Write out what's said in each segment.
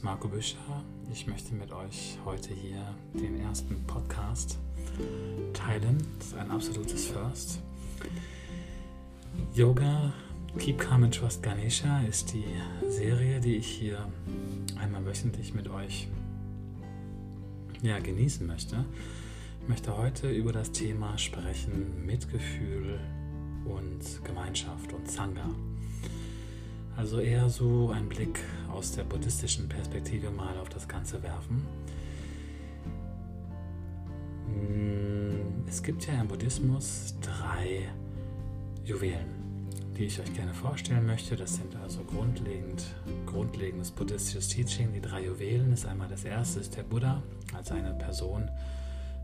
ist Marco Büscher. Ich möchte mit euch heute hier den ersten Podcast teilen. Das ist ein absolutes First. Yoga Keep Calm and Trust Ganesha ist die Serie, die ich hier einmal wöchentlich mit euch ja, genießen möchte. Ich möchte heute über das Thema sprechen Mitgefühl und Gemeinschaft und Sangha. Also eher so ein Blick aus der buddhistischen Perspektive mal auf das Ganze werfen. Hm, es gibt ja im Buddhismus drei Juwelen, die ich euch gerne vorstellen möchte. Das sind also grundlegend, grundlegendes buddhistisches Teaching. Die drei Juwelen ist einmal das erste, ist der Buddha als eine Person,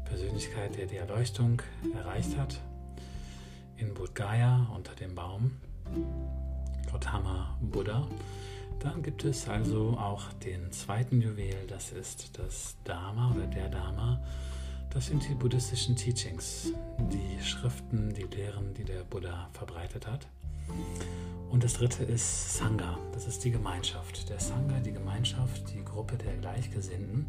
Persönlichkeit, der die Erleuchtung erreicht hat in Bodh Gaya unter dem Baum. Gautama Buddha. Dann gibt es also auch den zweiten Juwel, das ist das Dharma oder der Dharma. Das sind die buddhistischen Teachings, die Schriften, die Lehren, die der Buddha verbreitet hat. Und das dritte ist Sangha, das ist die Gemeinschaft. Der Sangha, die Gemeinschaft, die Gruppe der Gleichgesinnten,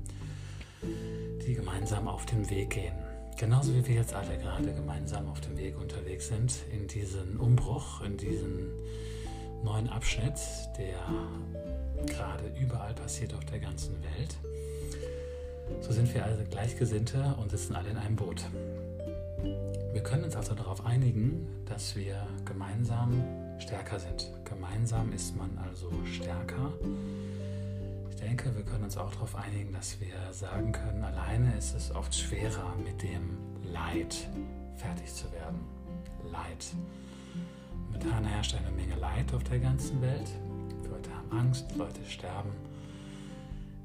die gemeinsam auf dem Weg gehen. Genauso wie wir jetzt alle gerade gemeinsam auf dem Weg unterwegs sind, in diesen Umbruch, in diesen neuen Abschnitt, der gerade überall passiert auf der ganzen Welt. So sind wir also Gleichgesinnte und sitzen alle in einem Boot. Wir können uns also darauf einigen, dass wir gemeinsam stärker sind. Gemeinsam ist man also stärker. Ich denke, wir können uns auch darauf einigen, dass wir sagen können, alleine ist es oft schwerer, mit dem Leid fertig zu werden. Leid. Momentan herrscht eine Menge Leid auf der ganzen Welt. Leute haben Angst, Leute sterben.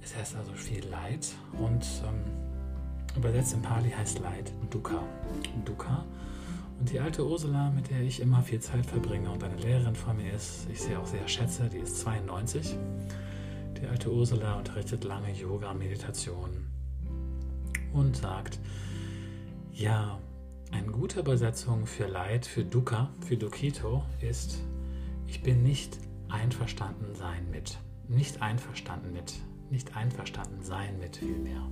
Es herrscht also viel Leid und ähm, übersetzt in Pali heißt Leid Dukkha. Dukkha. Und die alte Ursula, mit der ich immer viel Zeit verbringe und eine Lehrerin von mir ist, ich sie auch sehr schätze, die ist 92. Die alte Ursula unterrichtet lange Yoga, Meditation und sagt, ja, eine gute Übersetzung für Leid, für Dukkha, für Dukkito ist, ich bin nicht einverstanden sein mit. Nicht einverstanden mit. Nicht einverstanden sein mit vielmehr.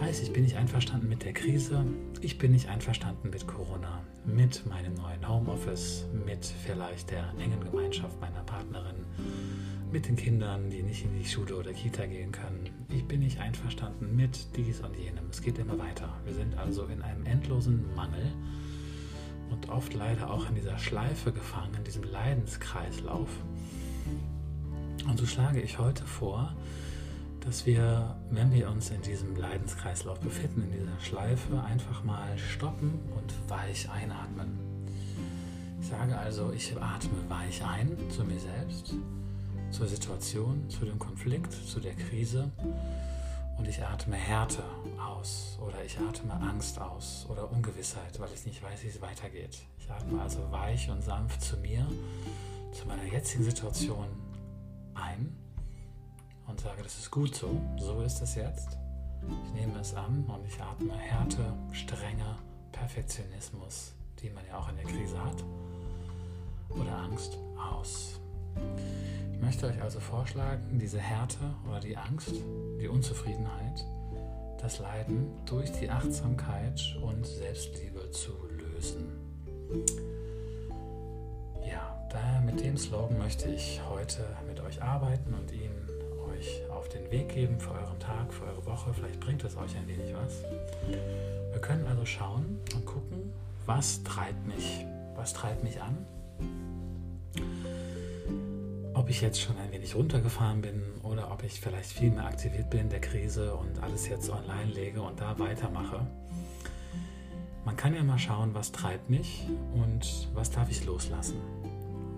Heißt, ich bin nicht einverstanden mit der Krise, ich bin nicht einverstanden mit Corona, mit meinem neuen Homeoffice, mit vielleicht der engen Gemeinschaft meiner Partnerin, mit den Kindern, die nicht in die Schule oder Kita gehen können. Ich bin nicht einverstanden mit dies und jenem. Es geht immer weiter. Wir sind also in einem endlosen Mangel und oft leider auch in dieser Schleife gefangen, in diesem Leidenskreislauf. Und so schlage ich heute vor, dass wir, wenn wir uns in diesem Leidenskreislauf befinden, in dieser Schleife, einfach mal stoppen und weich einatmen. Ich sage also, ich atme weich ein zu mir selbst zur Situation, zu dem Konflikt, zu der Krise und ich atme Härte aus oder ich atme Angst aus oder Ungewissheit, weil ich nicht weiß, wie es weitergeht. Ich atme also weich und sanft zu mir, zu meiner jetzigen Situation ein und sage, das ist gut so, so ist es jetzt. Ich nehme es an und ich atme Härte, Strenge, Perfektionismus, die man ja auch in der Krise hat, oder Angst aus. Ich möchte euch also vorschlagen, diese Härte oder die Angst, die Unzufriedenheit, das Leiden durch die Achtsamkeit und Selbstliebe zu lösen. Ja, daher mit dem Slogan möchte ich heute mit euch arbeiten und ihn euch auf den Weg geben für euren Tag, für eure Woche. Vielleicht bringt es euch ein wenig was. Wir können also schauen und gucken, was treibt mich, was treibt mich an ob ich jetzt schon ein wenig runtergefahren bin oder ob ich vielleicht viel mehr aktiviert bin in der Krise und alles jetzt online lege und da weitermache. Man kann ja mal schauen, was treibt mich und was darf ich loslassen.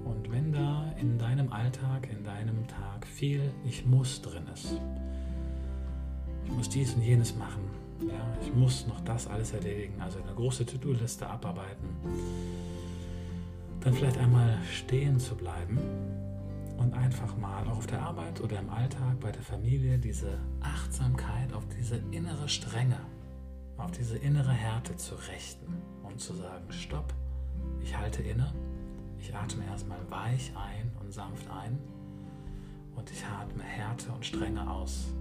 Und wenn da in deinem Alltag, in deinem Tag viel Ich muss drin ist, ich muss dies und jenes machen, ja, ich muss noch das alles erledigen, also eine große To-Do-Liste abarbeiten, dann vielleicht einmal stehen zu bleiben und einfach mal auch auf der Arbeit oder im Alltag bei der Familie diese Achtsamkeit auf diese innere Strenge, auf diese innere Härte zu richten und zu sagen, stopp, ich halte inne, ich atme erstmal weich ein und sanft ein und ich atme Härte und Strenge aus.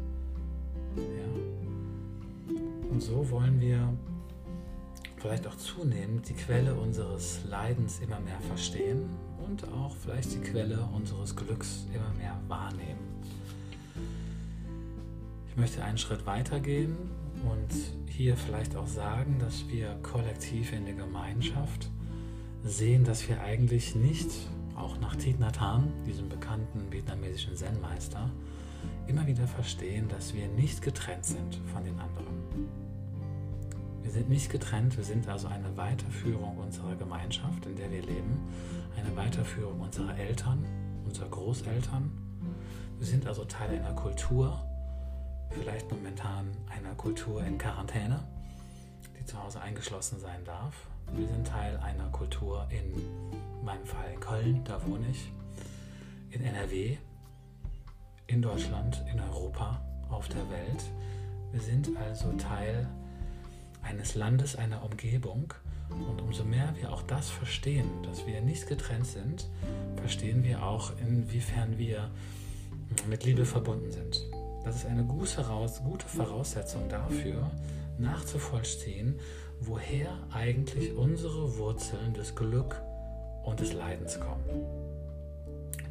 Ja. Und so wollen wir vielleicht auch zunehmend die Quelle unseres Leidens immer mehr verstehen und auch vielleicht die Quelle unseres Glücks immer mehr wahrnehmen. Ich möchte einen Schritt weiter gehen und hier vielleicht auch sagen, dass wir kollektiv in der Gemeinschaft sehen, dass wir eigentlich nicht, auch nach Thich Nhat Hanh, diesem bekannten vietnamesischen Zen-Meister, immer wieder verstehen, dass wir nicht getrennt sind von den anderen. Wir sind nicht getrennt, wir sind also eine Weiterführung unserer Gemeinschaft, in der wir leben, eine Weiterführung unserer Eltern, unserer Großeltern. Wir sind also Teil einer Kultur, vielleicht momentan einer Kultur in Quarantäne, die zu Hause eingeschlossen sein darf. Wir sind Teil einer Kultur in meinem Fall in Köln, da wohne ich, in NRW, in Deutschland, in Europa, auf der Welt. Wir sind also Teil eines Landes, einer Umgebung. Und umso mehr wir auch das verstehen, dass wir nicht getrennt sind, verstehen wir auch, inwiefern wir mit Liebe verbunden sind. Das ist eine gute Voraussetzung dafür, nachzuvollziehen, woher eigentlich unsere Wurzeln des Glück und des Leidens kommen.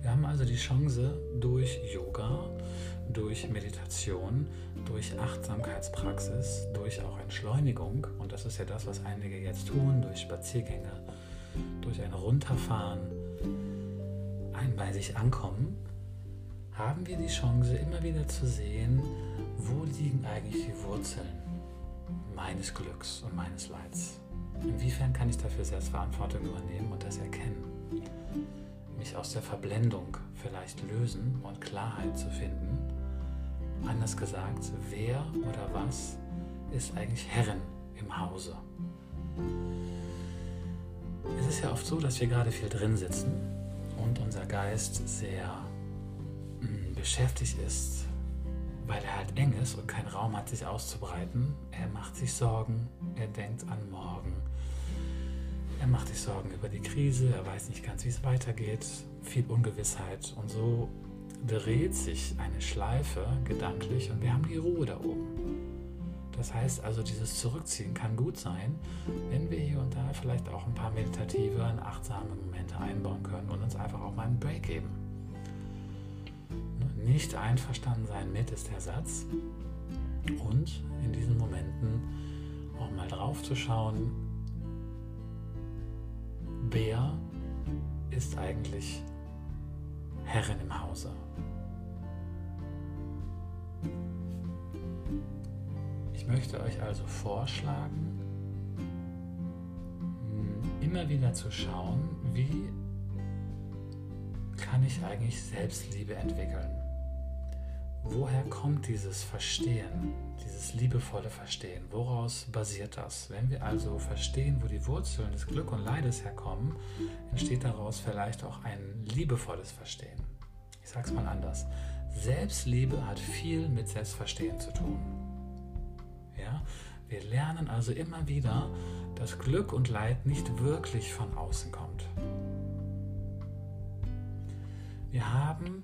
Wir haben also die Chance, durch Yoga, durch Meditation, durch Achtsamkeitspraxis, durch auch Entschleunigung, und das ist ja das, was einige jetzt tun, durch Spaziergänge, durch ein Runterfahren, ein bei sich ankommen, haben wir die Chance, immer wieder zu sehen, wo liegen eigentlich die Wurzeln meines Glücks und meines Leids. Inwiefern kann ich dafür Selbstverantwortung übernehmen und das erkennen? Mich aus der Verblendung vielleicht lösen und Klarheit zu finden Anders gesagt, wer oder was ist eigentlich Herrin im Hause? Es ist ja oft so, dass wir gerade viel drin sitzen und unser Geist sehr mm, beschäftigt ist, weil er halt eng ist und keinen Raum hat, sich auszubreiten. Er macht sich Sorgen, er denkt an morgen. Er macht sich Sorgen über die Krise, er weiß nicht ganz, wie es weitergeht, viel Ungewissheit und so dreht sich eine Schleife gedanklich und wir haben die Ruhe da oben. Das heißt also, dieses Zurückziehen kann gut sein, wenn wir hier und da vielleicht auch ein paar meditative und achtsame Momente einbauen können und uns einfach auch mal einen Break geben. Nicht einverstanden sein mit ist der Satz. Und in diesen Momenten auch mal drauf zu schauen, wer ist eigentlich Herrin im Hause. Ich möchte euch also vorschlagen, immer wieder zu schauen, wie kann ich eigentlich Selbstliebe entwickeln? Woher kommt dieses Verstehen, dieses liebevolle Verstehen? Woraus basiert das? Wenn wir also verstehen, wo die Wurzeln des Glück und Leides herkommen, entsteht daraus vielleicht auch ein liebevolles Verstehen. Ich sage es mal anders. Selbstliebe hat viel mit Selbstverstehen zu tun. Ja? Wir lernen also immer wieder, dass Glück und Leid nicht wirklich von außen kommt. Wir haben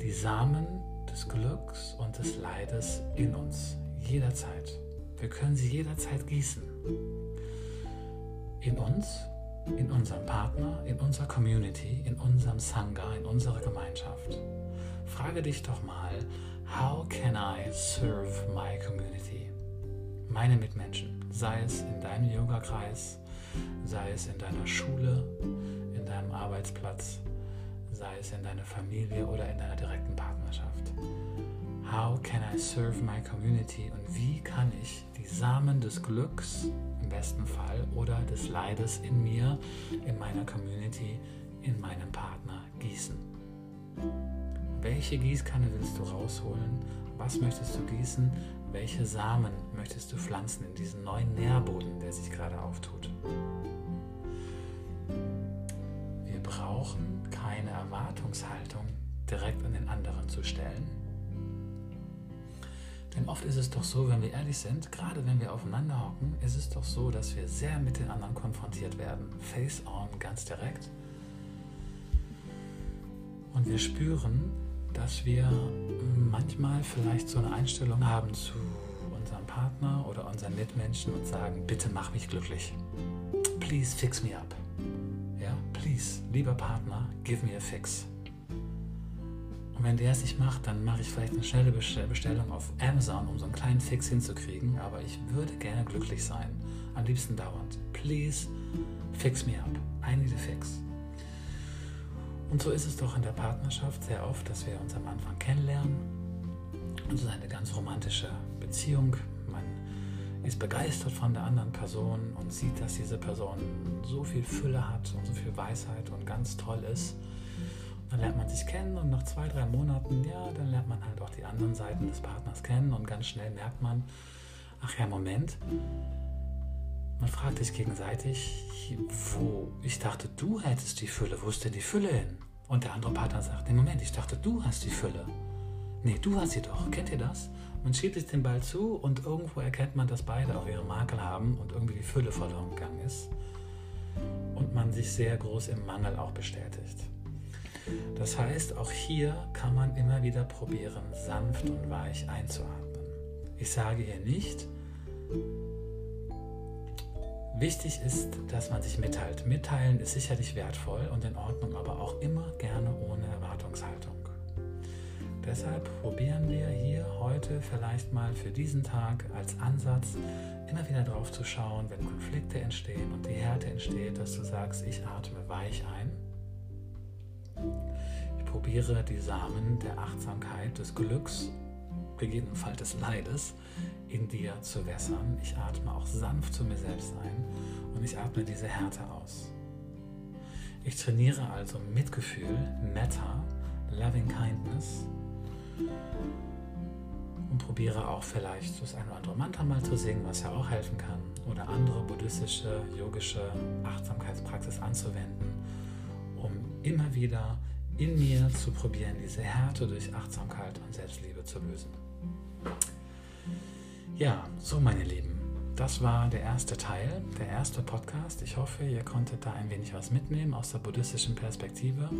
die Samen des Glücks und des Leides in uns, jederzeit. Wir können sie jederzeit gießen. In uns, in unserem Partner, in unserer Community, in unserem Sangha, in unserer Gemeinschaft. Frage dich doch mal, how can I serve my community? Meine Mitmenschen, sei es in deinem Yoga-Kreis, sei es in deiner Schule, in deinem Arbeitsplatz, sei es in deiner Familie oder in deiner direkten Partnerschaft. How can I serve my community und wie kann ich die Samen des Glücks im besten Fall oder des Leides in mir, in meiner Community, in meinem Partner gießen? Welche Gießkanne willst du rausholen? Was möchtest du gießen? Welche Samen möchtest du pflanzen in diesen neuen Nährboden, der sich gerade auftut? Wir brauchen keine Erwartungshaltung direkt an den anderen zu stellen. Denn oft ist es doch so, wenn wir ehrlich sind, gerade wenn wir aufeinander hocken, ist es doch so, dass wir sehr mit den anderen konfrontiert werden. Face on, ganz direkt. Und wir spüren, dass wir manchmal vielleicht so eine Einstellung haben zu unserem Partner oder unseren Mitmenschen und sagen, bitte mach mich glücklich. Please fix me up. Ja, please, lieber Partner, give me a fix. Und wenn der es nicht macht, dann mache ich vielleicht eine schnelle Bestellung auf Amazon, um so einen kleinen Fix hinzukriegen. Aber ich würde gerne glücklich sein. Am liebsten dauernd. Please fix me up. I need a fix. Und so ist es doch in der Partnerschaft sehr oft, dass wir uns am Anfang kennenlernen. Und es ist eine ganz romantische Beziehung. Ist begeistert von der anderen Person und sieht, dass diese Person so viel Fülle hat und so viel Weisheit und ganz toll ist. Dann lernt man sich kennen und nach zwei, drei Monaten, ja, dann lernt man halt auch die anderen Seiten des Partners kennen und ganz schnell merkt man, ach ja, Moment, man fragt sich gegenseitig, wo, ich dachte, du hättest die Fülle, wo ist denn die Fülle hin? Und der andere Partner sagt, nee, Moment, ich dachte, du hast die Fülle. Nee, du hast sie doch. Kennt ihr das? Man schiebt sich den Ball zu und irgendwo erkennt man, dass beide auch ihre Makel haben und irgendwie die Fülle verloren gegangen ist. Und man sich sehr groß im Mangel auch bestätigt. Das heißt, auch hier kann man immer wieder probieren, sanft und weich einzuatmen. Ich sage hier nicht, wichtig ist, dass man sich mitteilt. Mitteilen ist sicherlich wertvoll und in Ordnung, aber auch immer gerne ohne Erwartungshaltung. Deshalb probieren wir hier heute vielleicht mal für diesen Tag als Ansatz immer wieder drauf zu schauen, wenn Konflikte entstehen und die Härte entsteht, dass du sagst, ich atme weich ein ich probiere die Samen der Achtsamkeit, des Glücks, gegebenenfalls des Leides, in dir zu wässern. Ich atme auch sanft zu mir selbst ein und ich atme diese Härte aus. Ich trainiere also Mitgefühl, Metta, Loving Kindness und probiere auch vielleicht das eine oder andere Mantra mal zu singen, was ja auch helfen kann, oder andere buddhistische, yogische Achtsamkeitspraxis anzuwenden, um immer wieder in mir zu probieren, diese Härte durch Achtsamkeit und Selbstliebe zu lösen. Ja, so meine Lieben, das war der erste Teil, der erste Podcast. Ich hoffe, ihr konntet da ein wenig was mitnehmen aus der buddhistischen Perspektive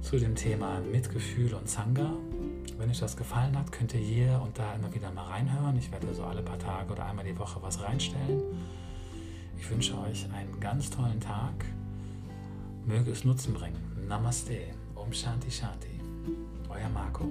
zu dem Thema Mitgefühl und Sangha. Wenn euch das gefallen hat, könnt ihr hier und da immer wieder mal reinhören. Ich werde so alle paar Tage oder einmal die Woche was reinstellen. Ich wünsche euch einen ganz tollen Tag. Möge es Nutzen bringen. Namaste. Om Shanti Shanti. Euer Marco.